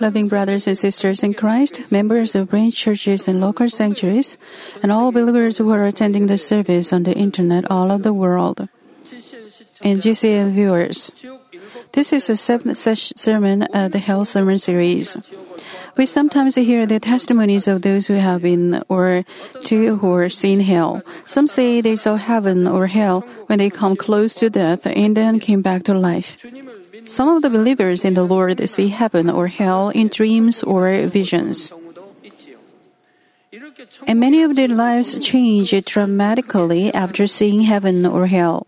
Loving brothers and sisters in Christ, members of branch churches and local sanctuaries, and all believers who are attending the service on the internet all over the world, and GCN viewers. This is the seventh sermon of the Hell Sermon series. We sometimes hear the testimonies of those who have been or to who are seen hell. Some say they saw heaven or hell when they come close to death and then came back to life. Some of the believers in the Lord see heaven or hell in dreams or visions. And many of their lives change dramatically after seeing heaven or hell.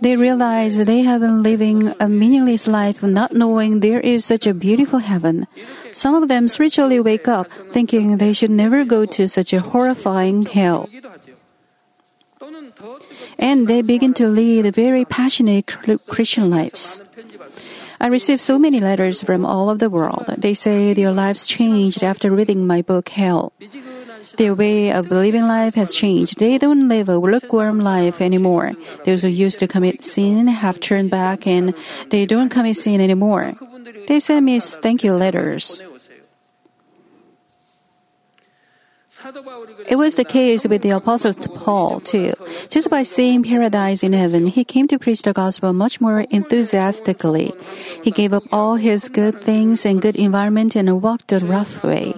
They realize they have been living a meaningless life not knowing there is such a beautiful heaven. Some of them spiritually wake up thinking they should never go to such a horrifying hell. And they begin to lead very passionate Christian lives. I receive so many letters from all over the world. They say their lives changed after reading my book Hell. Their way of living life has changed. They don't live a lukewarm life anymore. Those who used to commit sin have turned back and they don't commit sin anymore. They send me thank you letters. It was the case with the Apostle Paul, too. Just by seeing paradise in heaven, he came to preach the gospel much more enthusiastically. He gave up all his good things and good environment and walked the rough way.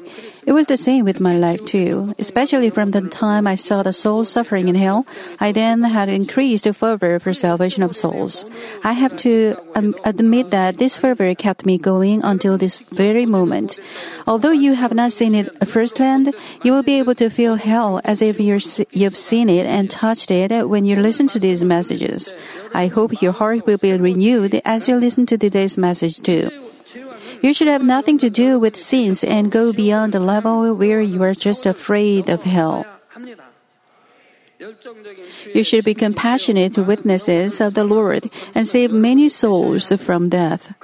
It was the same with my life too. Especially from the time I saw the souls suffering in hell, I then had increased fervor for salvation of souls. I have to um, admit that this fervor kept me going until this very moment. Although you have not seen it firsthand, you will be able to feel hell as if you've seen it and touched it when you listen to these messages. I hope your heart will be renewed as you listen to today's message too. You should have nothing to do with sins and go beyond the level where you are just afraid of hell. You should be compassionate witnesses of the Lord and save many souls from death.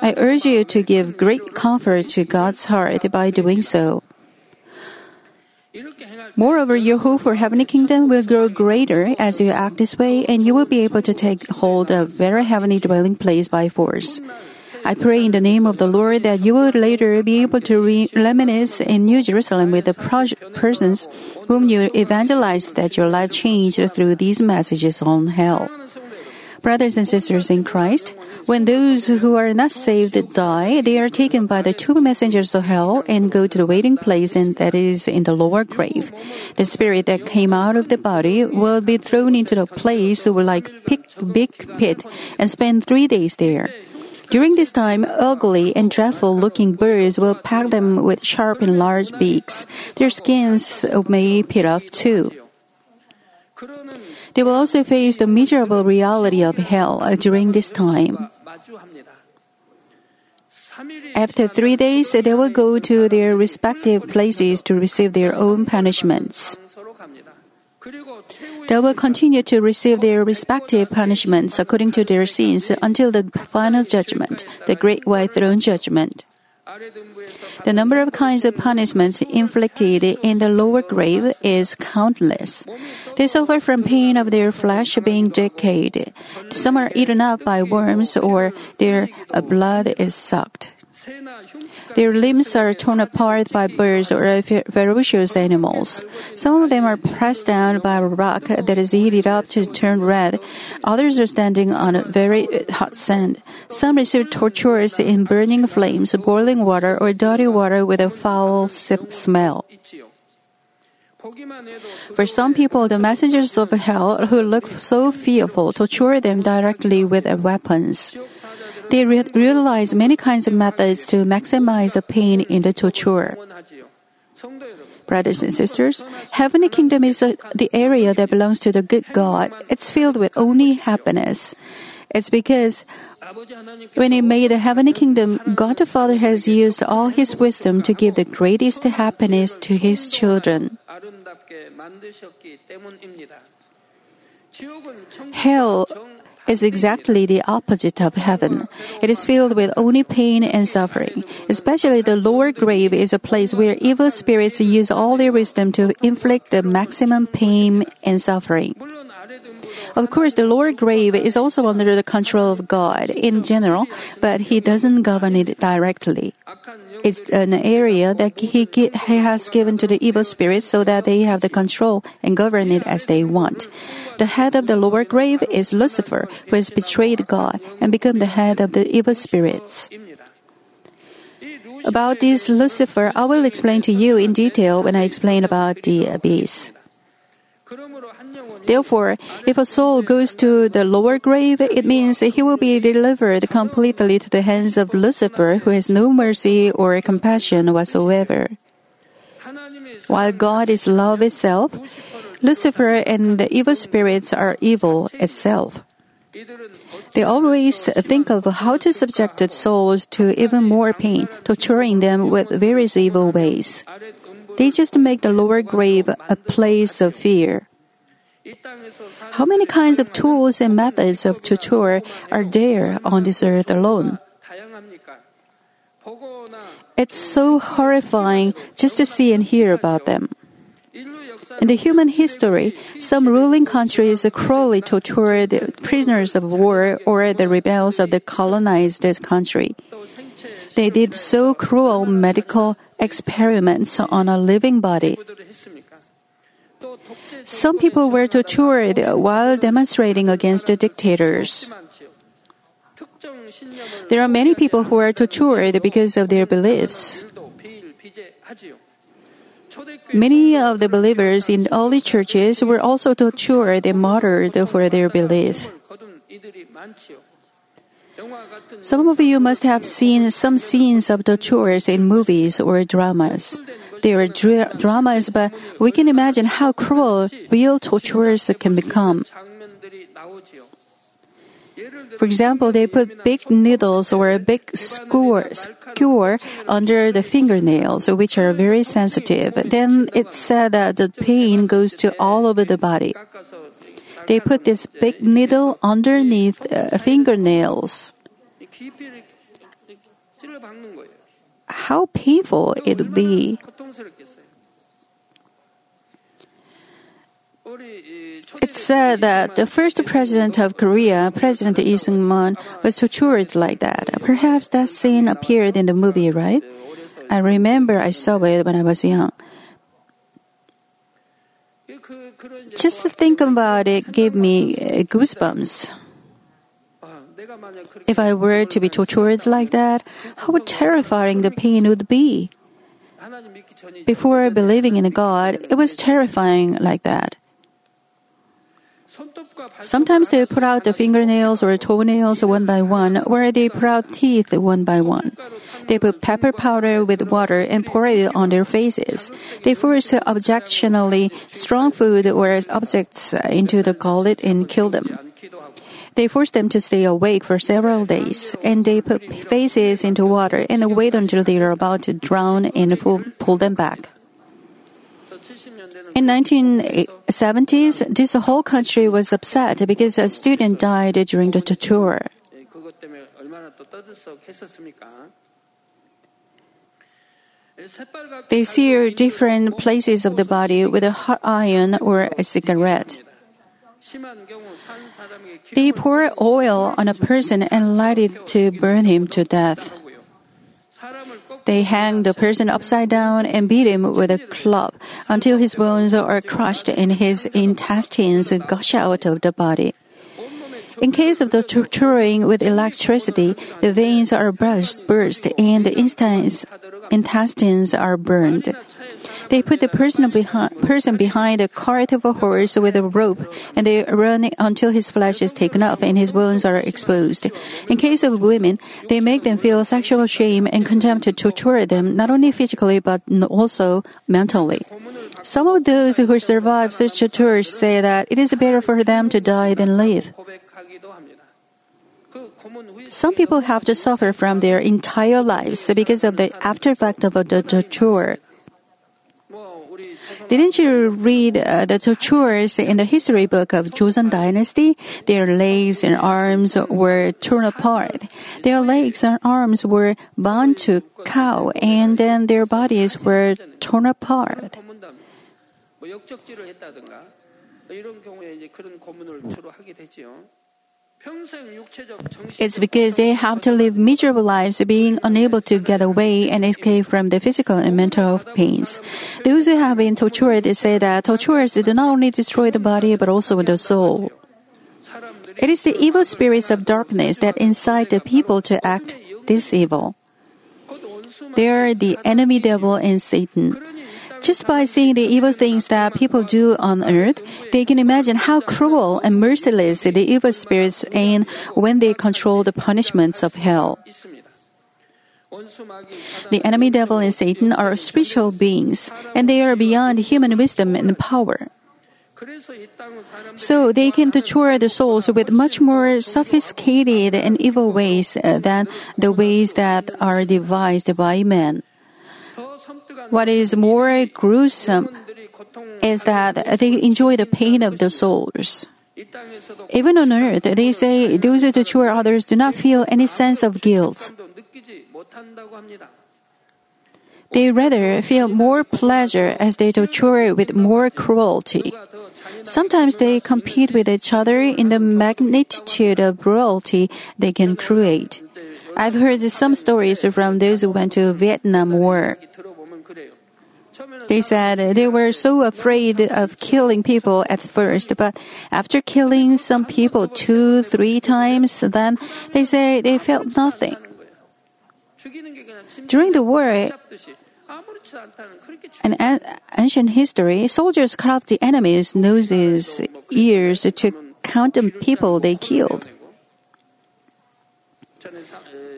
I urge you to give great comfort to God's heart by doing so. Moreover, your hope for heavenly kingdom will grow greater as you act this way, and you will be able to take hold of very heavenly dwelling place by force. I pray in the name of the Lord that you will later be able to re- reminisce in New Jerusalem with the persons whom you evangelized that your life changed through these messages on hell. Brothers and sisters in Christ, when those who are not saved die, they are taken by the two messengers of hell and go to the waiting place and that is in the lower grave. The spirit that came out of the body will be thrown into the place like big, big pit and spend three days there. During this time, ugly and dreadful looking birds will pack them with sharp and large beaks. Their skins may peel off too. They will also face the miserable reality of hell during this time. After three days, they will go to their respective places to receive their own punishments. They will continue to receive their respective punishments according to their sins until the final judgment, the great white throne judgment. The number of kinds of punishments inflicted in the lower grave is countless. They suffer from pain of their flesh being decayed. Some are eaten up by worms or their blood is sucked. Their limbs are torn apart by birds or ferocious animals. Some of them are pressed down by a rock that is heated up to turn red. Others are standing on very uh, hot sand. Some receive tortures in burning flames, boiling water, or dirty water with a foul smell. For some people, the messengers of hell who look so fearful torture them directly with weapons. They re- realize many kinds of methods to maximize the pain in the torture. Brothers and sisters, heavenly kingdom is a, the area that belongs to the good God. It's filled with only happiness. It's because when He made the heavenly kingdom, God the Father has used all His wisdom to give the greatest happiness to His children. Hell is exactly the opposite of heaven. It is filled with only pain and suffering. Especially the lower grave is a place where evil spirits use all their wisdom to inflict the maximum pain and suffering. Of course, the lower grave is also under the control of God in general, but He doesn't govern it directly. It's an area that he, he has given to the evil spirits so that they have the control and govern it as they want. The head of the lower grave is Lucifer, who has betrayed God and become the head of the evil spirits. About this Lucifer, I will explain to you in detail when I explain about the abyss. Therefore, if a soul goes to the lower grave, it means he will be delivered completely to the hands of Lucifer, who has no mercy or compassion whatsoever. While God is love itself, Lucifer and the evil spirits are evil itself. They always think of how to subject souls to even more pain, torturing them with various evil ways. They just make the lower grave a place of fear. How many kinds of tools and methods of torture are there on this earth alone? It's so horrifying just to see and hear about them. In the human history, some ruling countries cruelly tortured prisoners of war or the rebels of the colonized country. They did so cruel medical experiments on a living body. Some people were tortured while demonstrating against the dictators. There are many people who are tortured because of their beliefs. Many of the believers in early churches were also tortured and martyred for their belief. Some of you must have seen some scenes of tortures in movies or dramas. They are dra- dramas, but we can imagine how cruel real torturers can become. For example, they put big needles or a big skewer, skewer under the fingernails, which are very sensitive. Then it's said that the pain goes to all over the body. They put this big needle underneath uh, fingernails. How painful it would be. It said that the first president of Korea, President Lee Sung-man, was tortured like that. Perhaps that scene appeared in the movie, right? I remember I saw it when I was young. Just to think about it gave me goosebumps. If I were to be tortured like that, how terrifying the pain would be. Before believing in God, it was terrifying like that. Sometimes they put out the fingernails or toenails one by one, or they put out teeth one by one. They put pepper powder with water and pour it on their faces. They force objectionably strong food or objects into the gullet and kill them. They force them to stay awake for several days, and they put faces into water and wait until they are about to drown and pull, pull them back. In 1970s, this whole country was upset because a student died during the tour. They sear different places of the body with a hot iron or a cigarette. They pour oil on a person and light it to burn him to death. They hang the person upside down and beat him with a club until his bones are crushed and his intestines gush out of the body. In case of the torturing with electricity, the veins are burst, burst and the intestines, intestines are burned. They put the person behind, person behind a cart of a horse with a rope, and they run until his flesh is taken off and his bones are exposed. In case of women, they make them feel sexual shame and contempt to torture them, not only physically but also mentally. Some of those who survive such torture say that it is better for them to die than live. Some people have to suffer from their entire lives because of the after effect of the torture. Didn't you read uh, the torturers in the history book of Joseon Dynasty? Their legs and arms were torn apart. Their legs and arms were bound to cow, and then their bodies were torn apart. It's because they have to live miserable lives, being unable to get away and escape from the physical and mental pains. Those who have been tortured say that torturers do not only destroy the body but also the soul. It is the evil spirits of darkness that incite the people to act this evil. They are the enemy devil and Satan. Just by seeing the evil things that people do on earth, they can imagine how cruel and merciless the evil spirits aim when they control the punishments of hell. The enemy devil and Satan are spiritual beings, and they are beyond human wisdom and power. So they can torture the souls with much more sophisticated and evil ways uh, than the ways that are devised by men. What is more gruesome is that they enjoy the pain of the souls. Even on earth, they say those who torture others do not feel any sense of guilt. They rather feel more pleasure as they torture with more cruelty. Sometimes they compete with each other in the magnitude of cruelty they can create. I've heard some stories from those who went to Vietnam War. They said they were so afraid of killing people at first, but after killing some people two, three times, then they say they felt nothing. During the war, in ancient history, soldiers cut off the enemy's noses, ears to count the people they killed.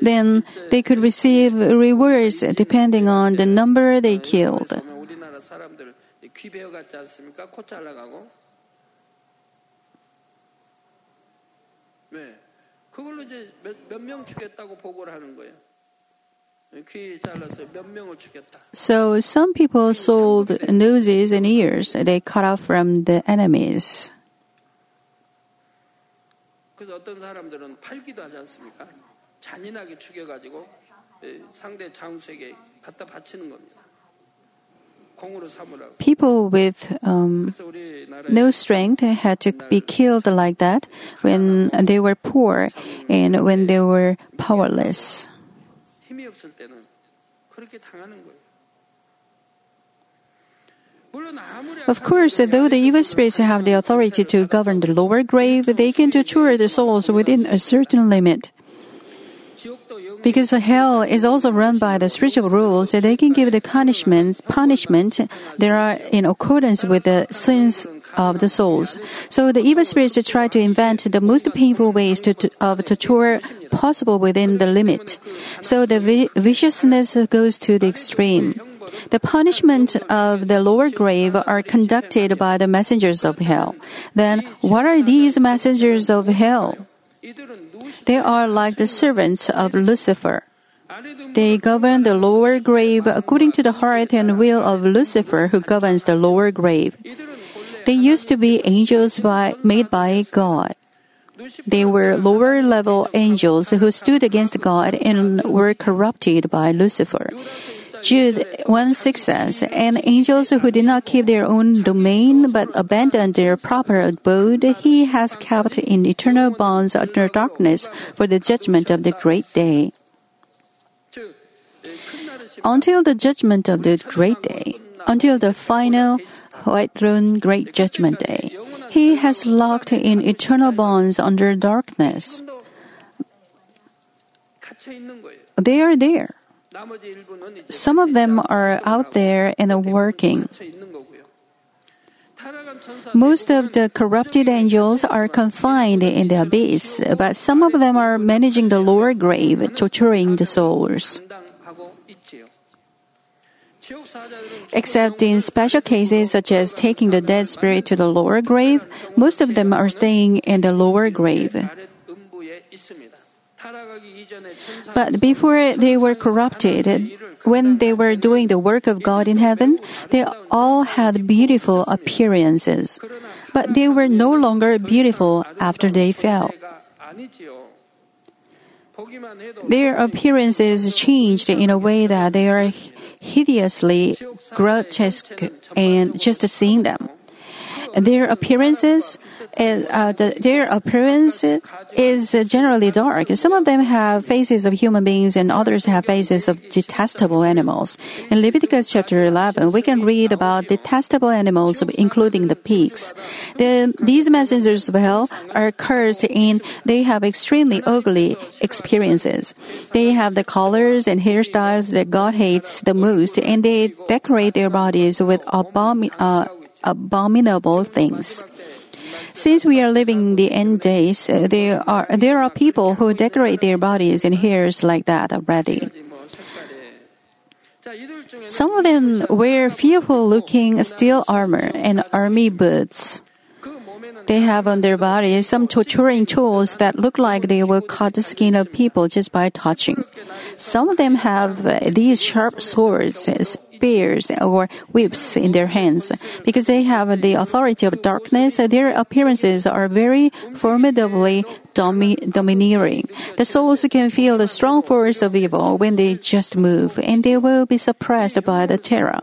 Then they could receive rewards depending on the number they killed. 귀 베어 같지 않습니까? 코 잘라가고. 왜? 그걸로 이제 몇명 죽였다고 보고를 하는 거예요. So some people sold noses and ears they cut off from the enemies. 그래서 어떤 사람들은 팔기도 하지 않습니까? 잔인하게 죽여가지고 예, 상대 장수에게 갖다 바치는 겁니다. people with um, no strength had to be killed like that when they were poor and when they were powerless. Of course, though the evil spirits have the authority to govern the lower grave, they can torture the souls within a certain limit. Because hell is also run by the spiritual rules, they can give the punishment, punishment that are in accordance with the sins of the souls. So the evil spirits try to invent the most painful ways to, to, of torture possible within the limit. So the vi- viciousness goes to the extreme. The punishment of the lower grave are conducted by the messengers of hell. Then what are these messengers of hell? They are like the servants of Lucifer. They govern the lower grave according to the heart and will of Lucifer, who governs the lower grave. They used to be angels by, made by God. They were lower level angels who stood against God and were corrupted by Lucifer. Jude 1 6 says, And angels who did not keep their own domain but abandoned their proper abode, he has kept in eternal bonds under darkness for the judgment of the great day. Until the judgment of the great day, until the final white throne great judgment day, he has locked in eternal bonds under darkness. They are there. Some of them are out there and working. Most of the corrupted angels are confined in the abyss, but some of them are managing the lower grave, torturing the souls. Except in special cases such as taking the dead spirit to the lower grave, most of them are staying in the lower grave. But before they were corrupted, when they were doing the work of God in heaven, they all had beautiful appearances. But they were no longer beautiful after they fell. Their appearances changed in a way that they are hideously grotesque and just seeing them their appearances, uh, the, their appearance is generally dark. Some of them have faces of human beings and others have faces of detestable animals. In Leviticus chapter 11, we can read about detestable animals, including the pigs. The, these messengers of hell are cursed and they have extremely ugly experiences. They have the colors and hairstyles that God hates the most and they decorate their bodies with abomin- uh, abominable things. Since we are living in the end days, uh, there are there are people who decorate their bodies and hairs like that already. Some of them wear fearful looking steel armor and army boots. They have on their bodies some torturing tools that look like they will cut the skin of people just by touching. Some of them have these sharp swords, spears, or whips in their hands. Because they have the authority of darkness, their appearances are very formidably domi- domineering. The souls can feel the strong force of evil when they just move, and they will be suppressed by the terror.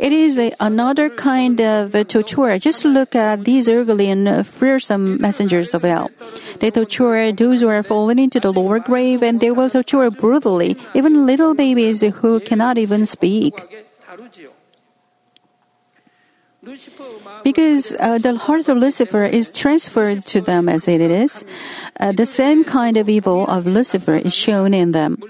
It is a, another kind of torture. Just look at these ugly and fearsome messengers of hell. They torture those who are fallen into the lower grave, and they will torture brutally even little babies who cannot even speak. Because uh, the heart of Lucifer is transferred to them as it is, uh, the same kind of evil of Lucifer is shown in them.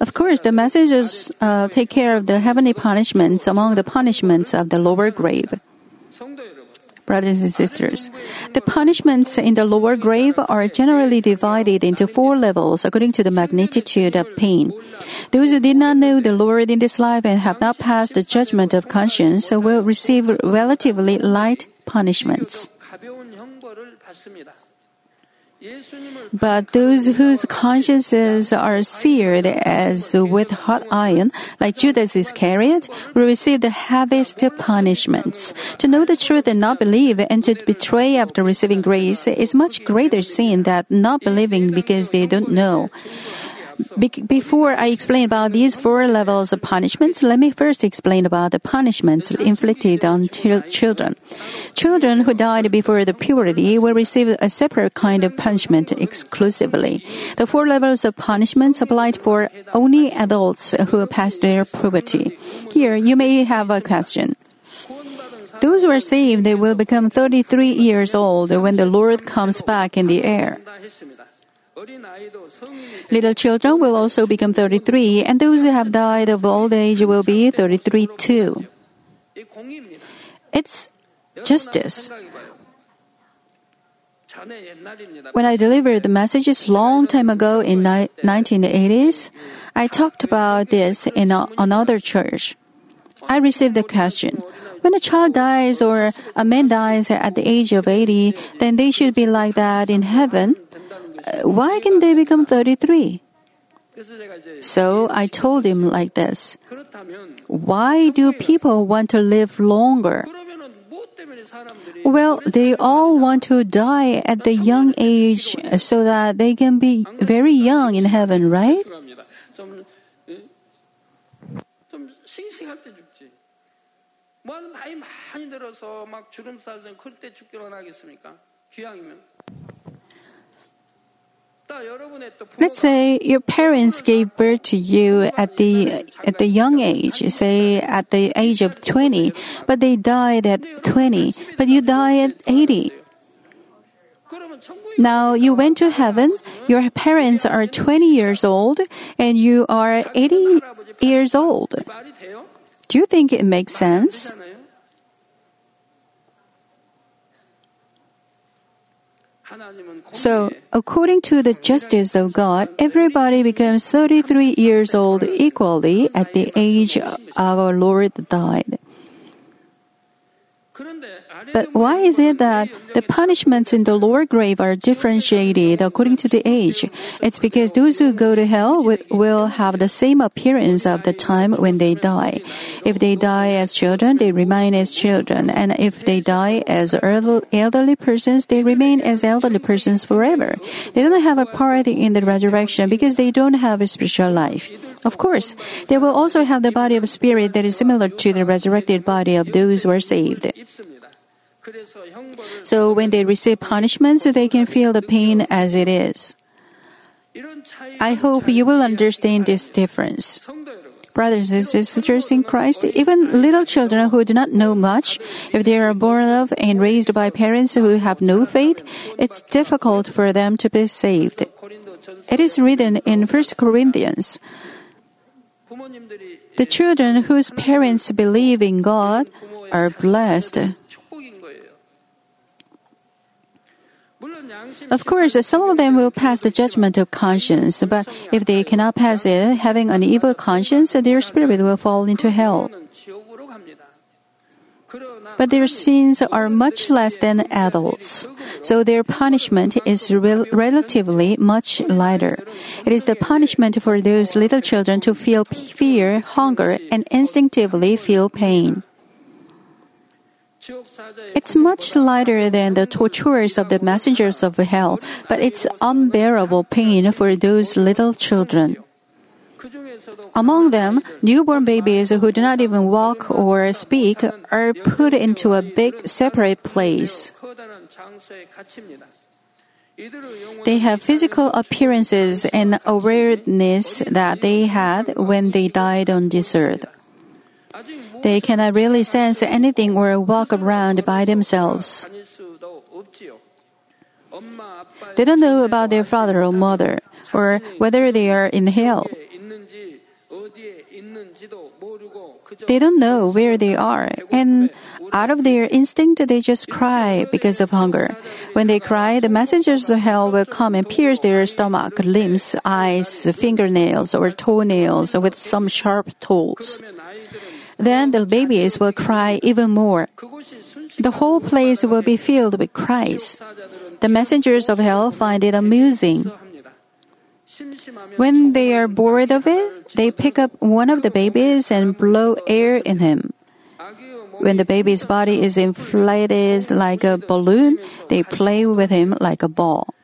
Of course, the messengers uh, take care of the heavenly punishments among the punishments of the lower grave. Brothers and sisters, the punishments in the lower grave are generally divided into four levels according to the magnitude of pain. Those who did not know the Lord in this life and have not passed the judgment of conscience will receive relatively light punishments. But those whose consciences are seared as with hot iron, like Judas Iscariot, will receive the heaviest punishments. To know the truth and not believe and to betray after receiving grace is much greater sin than not believing because they don't know. Be- before I explain about these four levels of punishments, let me first explain about the punishments inflicted on children. Children who died before the puberty will receive a separate kind of punishment exclusively. The four levels of punishments applied for only adults who passed their puberty. Here, you may have a question. Those who are saved, they will become 33 years old when the Lord comes back in the air. Little children will also become 33, and those who have died of old age will be 33 too. It's justice. When I delivered the messages long time ago in ni- 1980s, I talked about this in a- another church. I received the question, when a child dies or a man dies at the age of 80, then they should be like that in heaven. Why can they become 33? So I told him like this. Why do people want to live longer? Well, they all want to die at the young age so that they can be very young in heaven, right? Let's say your parents gave birth to you at the at the young age, say at the age of 20, but they died at 20, but you die at 80. Now you went to heaven, your parents are 20 years old, and you are 80 years old. Do you think it makes sense? So, according to the justice of God, everybody becomes 33 years old equally at the age our Lord died. But why is it that the punishments in the lower grave are differentiated according to the age? It's because those who go to hell will have the same appearance of the time when they die. If they die as children, they remain as children, and if they die as elderly persons, they remain as elderly persons forever. They don't have a part in the resurrection because they don't have a spiritual life. Of course, they will also have the body of spirit that is similar to the resurrected body of those who are saved. So when they receive punishments, they can feel the pain as it is. I hope you will understand this difference. Brothers and sisters in Christ, even little children who do not know much, if they are born of and raised by parents who have no faith, it's difficult for them to be saved. It is written in 1 Corinthians. The children whose parents believe in God are blessed. Of course, some of them will pass the judgment of conscience, but if they cannot pass it, having an evil conscience, their spirit will fall into hell. But their sins are much less than adults, so their punishment is rel- relatively much lighter. It is the punishment for those little children to feel fear, hunger, and instinctively feel pain. It's much lighter than the torturers of the messengers of hell, but it's unbearable pain for those little children. Among them, newborn babies who do not even walk or speak are put into a big separate place. They have physical appearances and awareness that they had when they died on this earth. They cannot really sense anything or walk around by themselves. They don't know about their father or mother, or whether they are in hell. They don't know where they are, and out of their instinct, they just cry because of hunger. When they cry, the messengers of hell will come and pierce their stomach, limbs, eyes, fingernails, or toenails with some sharp tools. Then the babies will cry even more. The whole place will be filled with cries. The messengers of hell find it amusing. When they are bored of it, they pick up one of the babies and blow air in him. When the baby's body is inflated like a balloon, they play with him like a ball.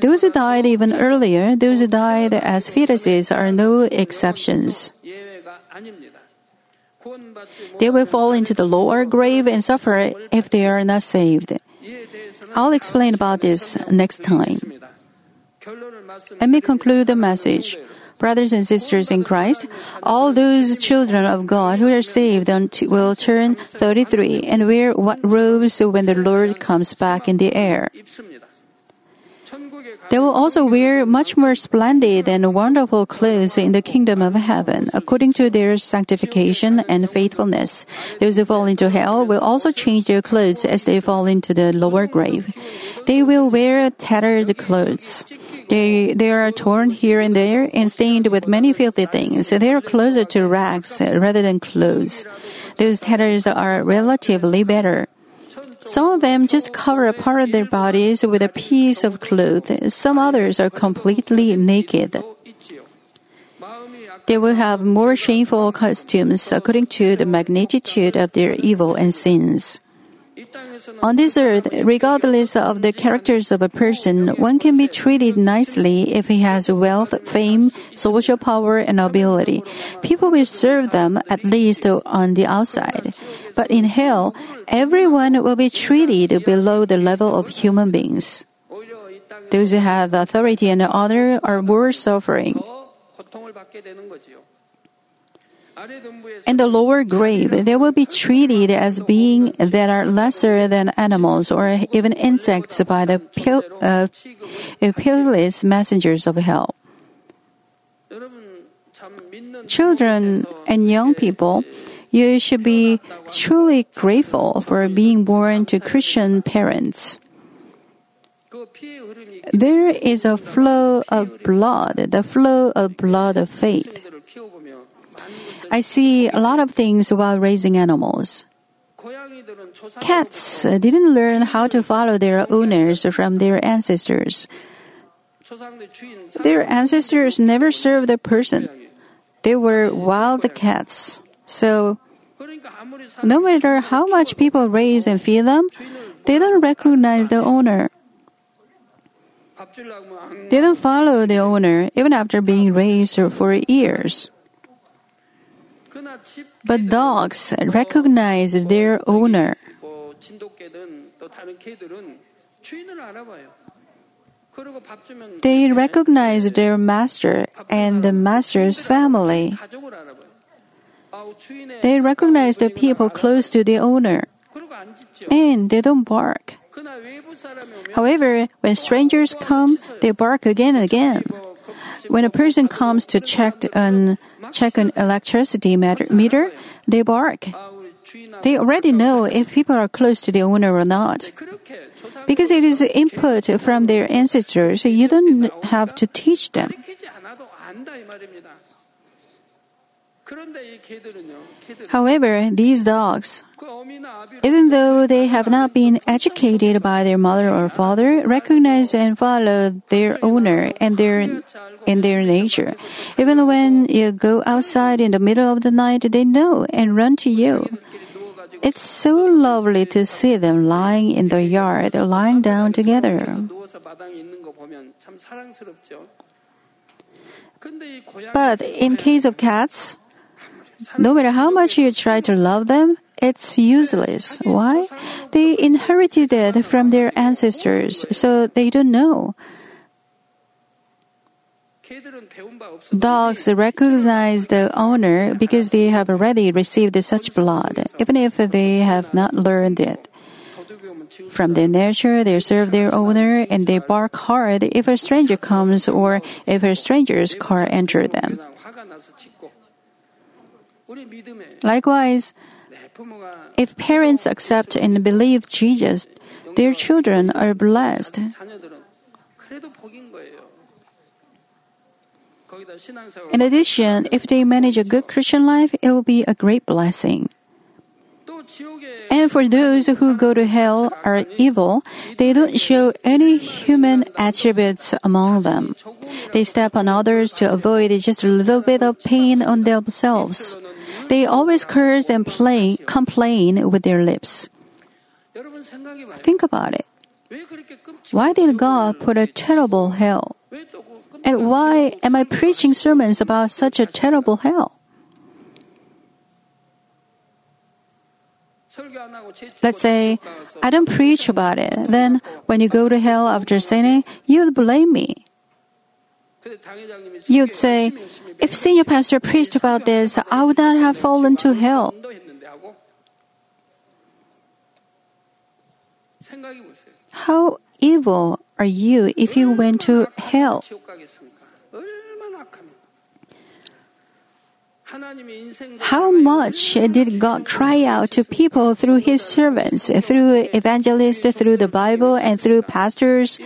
Those who died even earlier, those who died as fetuses are no exceptions. They will fall into the lower grave and suffer if they are not saved. I'll explain about this next time. Let me conclude the message. Brothers and sisters in Christ, all those children of God who are saved will turn 33 and wear white robes when the Lord comes back in the air. They will also wear much more splendid and wonderful clothes in the kingdom of heaven, according to their sanctification and faithfulness. Those who fall into hell will also change their clothes as they fall into the lower grave. They will wear tattered clothes. They, they are torn here and there and stained with many filthy things. They are closer to rags rather than clothes. Those tatters are relatively better. Some of them just cover a part of their bodies with a piece of cloth. Some others are completely naked. They will have more shameful costumes according to the magnitude of their evil and sins. On this earth, regardless of the characters of a person, one can be treated nicely if he has wealth, fame, social power, and ability. People will serve them at least on the outside. But in hell, everyone will be treated below the level of human beings. Those who have authority and honor are worse suffering. In the lower grave, they will be treated as beings that are lesser than animals or even insects by the pil- uh, uh messengers of hell. Children and young people you should be truly grateful for being born to Christian parents. There is a flow of blood, the flow of blood of faith. I see a lot of things while raising animals. Cats didn't learn how to follow their owners from their ancestors. Their ancestors never served a person. They were wild cats. So no matter how much people raise and feed them, they don't recognize the owner. They don't follow the owner even after being raised for years. But dogs recognize their owner. They recognize their master and the master's family. They recognize the people close to the owner, and they don't bark. However, when strangers come, they bark again and again. When a person comes to check an, check an electricity meter, they bark. They already know if people are close to the owner or not. Because it is input from their ancestors, you don't have to teach them. However, these dogs, even though they have not been educated by their mother or father, recognize and follow their owner and their in their nature. Even when you go outside in the middle of the night, they know and run to you. It's so lovely to see them lying in the yard, lying down together. But in case of cats, no matter how much you try to love them, it's useless. Why? They inherited it from their ancestors, so they don't know. Dogs recognize the owner because they have already received such blood, even if they have not learned it. From their nature, they serve their owner and they bark hard if a stranger comes or if a stranger's car enters them. Likewise, if parents accept and believe Jesus, their children are blessed. In addition, if they manage a good Christian life, it will be a great blessing. And for those who go to hell are evil, they don't show any human attributes among them. They step on others to avoid just a little bit of pain on themselves. They always curse and play, complain with their lips. Think about it. Why did God put a terrible hell? And why am I preaching sermons about such a terrible hell? Let's say, I don't preach about it. Then, when you go to hell after sinning, you'd blame me. You'd say, if senior pastor preached about this, I would not have fallen to hell. How evil are you if you went to hell? How much did God cry out to people through His servants, through evangelists, through the Bible, and through pastors?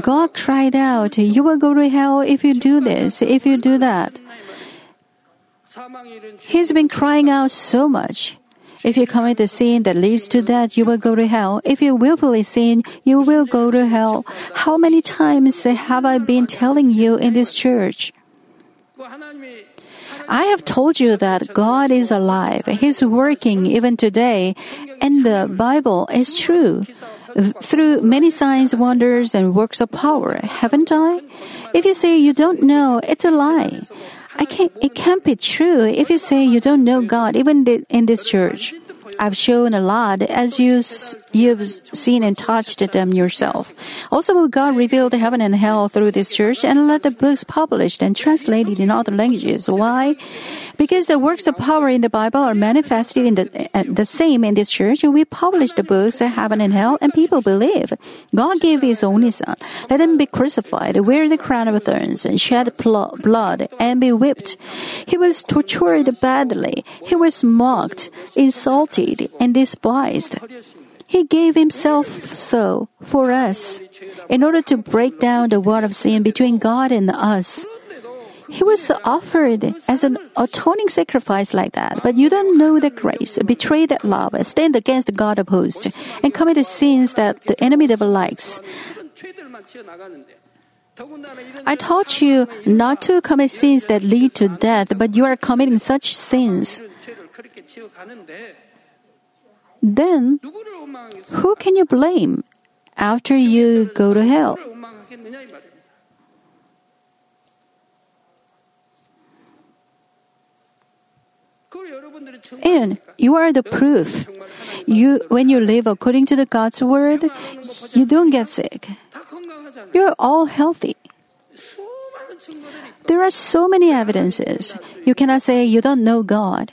God cried out, You will go to hell if you do this, if you do that. He's been crying out so much. If you commit the sin that leads to that, you will go to hell. If you willfully sin, you will go to hell. How many times have I been telling you in this church? I have told you that God is alive. He's working even today. And the Bible is true. Through many signs, wonders, and works of power, haven't I? If you say you don't know, it's a lie. I can't, it can't be true if you say you don't know God, even in this church. I've shown a lot as you, you've seen and touched them yourself. Also, will God revealed heaven and hell through this church and let the books published and translated in other languages. Why? Because the works of power in the Bible are manifested in the, the same in this church. We publish the books, of heaven and hell, and people believe. God gave His only Son. Let Him be crucified, wear the crown of thorns, and shed pl- blood, and be whipped. He was tortured badly. He was mocked, insulted, and despised. He gave himself so for us in order to break down the wall of sin between God and us. He was offered as an atoning sacrifice like that, but you don't know that grace, betray that love, stand against the God of hosts, and commit sins that the enemy never likes. I taught you not to commit sins that lead to death, but you are committing such sins then who can you blame after you go to hell? And you are the proof. You, when you live according to the God's word, you don't get sick. You're all healthy. There are so many evidences. You cannot say you don't know God.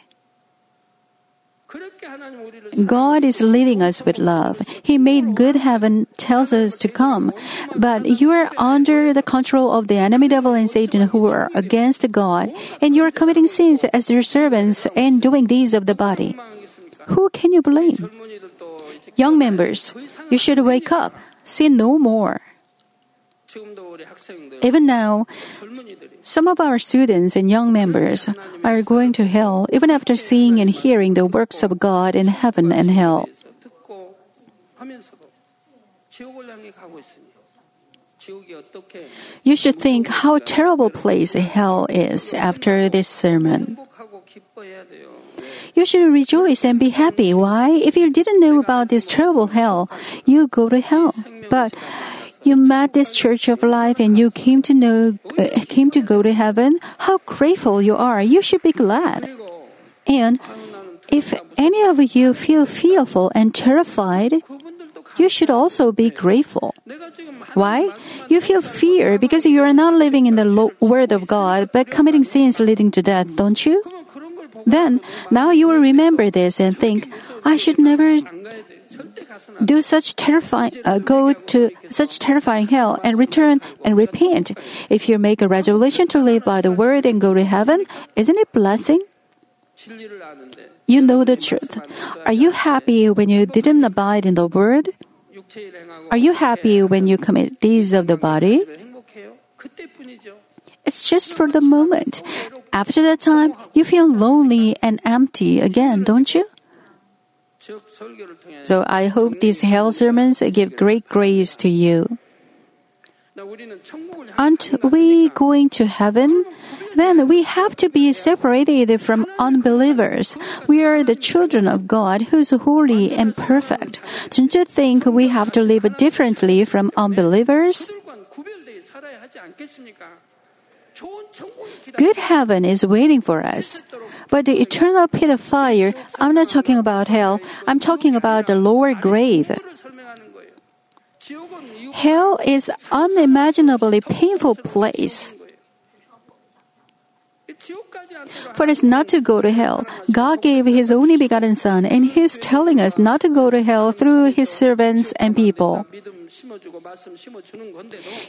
God is leading us with love. He made good heaven, tells us to come. But you are under the control of the enemy devil and Satan who are against God, and you are committing sins as their servants and doing deeds of the body. Who can you blame? Young members, you should wake up, sin no more. Even now, some of our students and young members are going to hell even after seeing and hearing the works of God in heaven and hell. You should think how terrible place hell is after this sermon. You should rejoice and be happy. Why? If you didn't know about this terrible hell, you go to hell. But you met this church of life and you came to know, uh, came to go to heaven, how grateful you are. You should be glad. And if any of you feel fearful and terrified, you should also be grateful. Why? You feel fear because you are not living in the lo- Word of God, but committing sins leading to death, don't you? Then, now you will remember this and think, I should never do such terrifying, uh, go to such terrifying hell and return and repent. If you make a resolution to live by the word and go to heaven, isn't it blessing? You know the truth. Are you happy when you didn't abide in the word? Are you happy when you commit deeds of the body? It's just for the moment. After that time, you feel lonely and empty again, don't you? So I hope these hell sermons give great grace to you. Aren't we going to heaven? Then we have to be separated from unbelievers. We are the children of God who's holy and perfect. Don't you think we have to live differently from unbelievers? Good heaven is waiting for us. But the eternal pit of fire, I'm not talking about hell, I'm talking about the lower grave. Hell is unimaginably painful place. For us not to go to hell, God gave His only begotten Son, and He's telling us not to go to hell through His servants and people.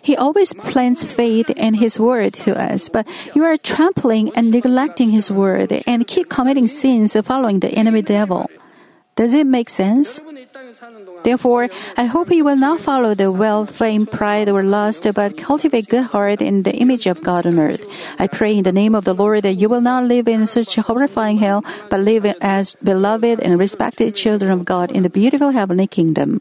He always plants faith in His word to us, but you are trampling and neglecting His word and keep committing sins following the enemy devil. Does it make sense? Therefore, I hope you will not follow the wealth, fame, pride, or lust, but cultivate good heart in the image of God on earth. I pray in the name of the Lord that you will not live in such horrifying hell, but live as beloved and respected children of God in the beautiful heavenly kingdom.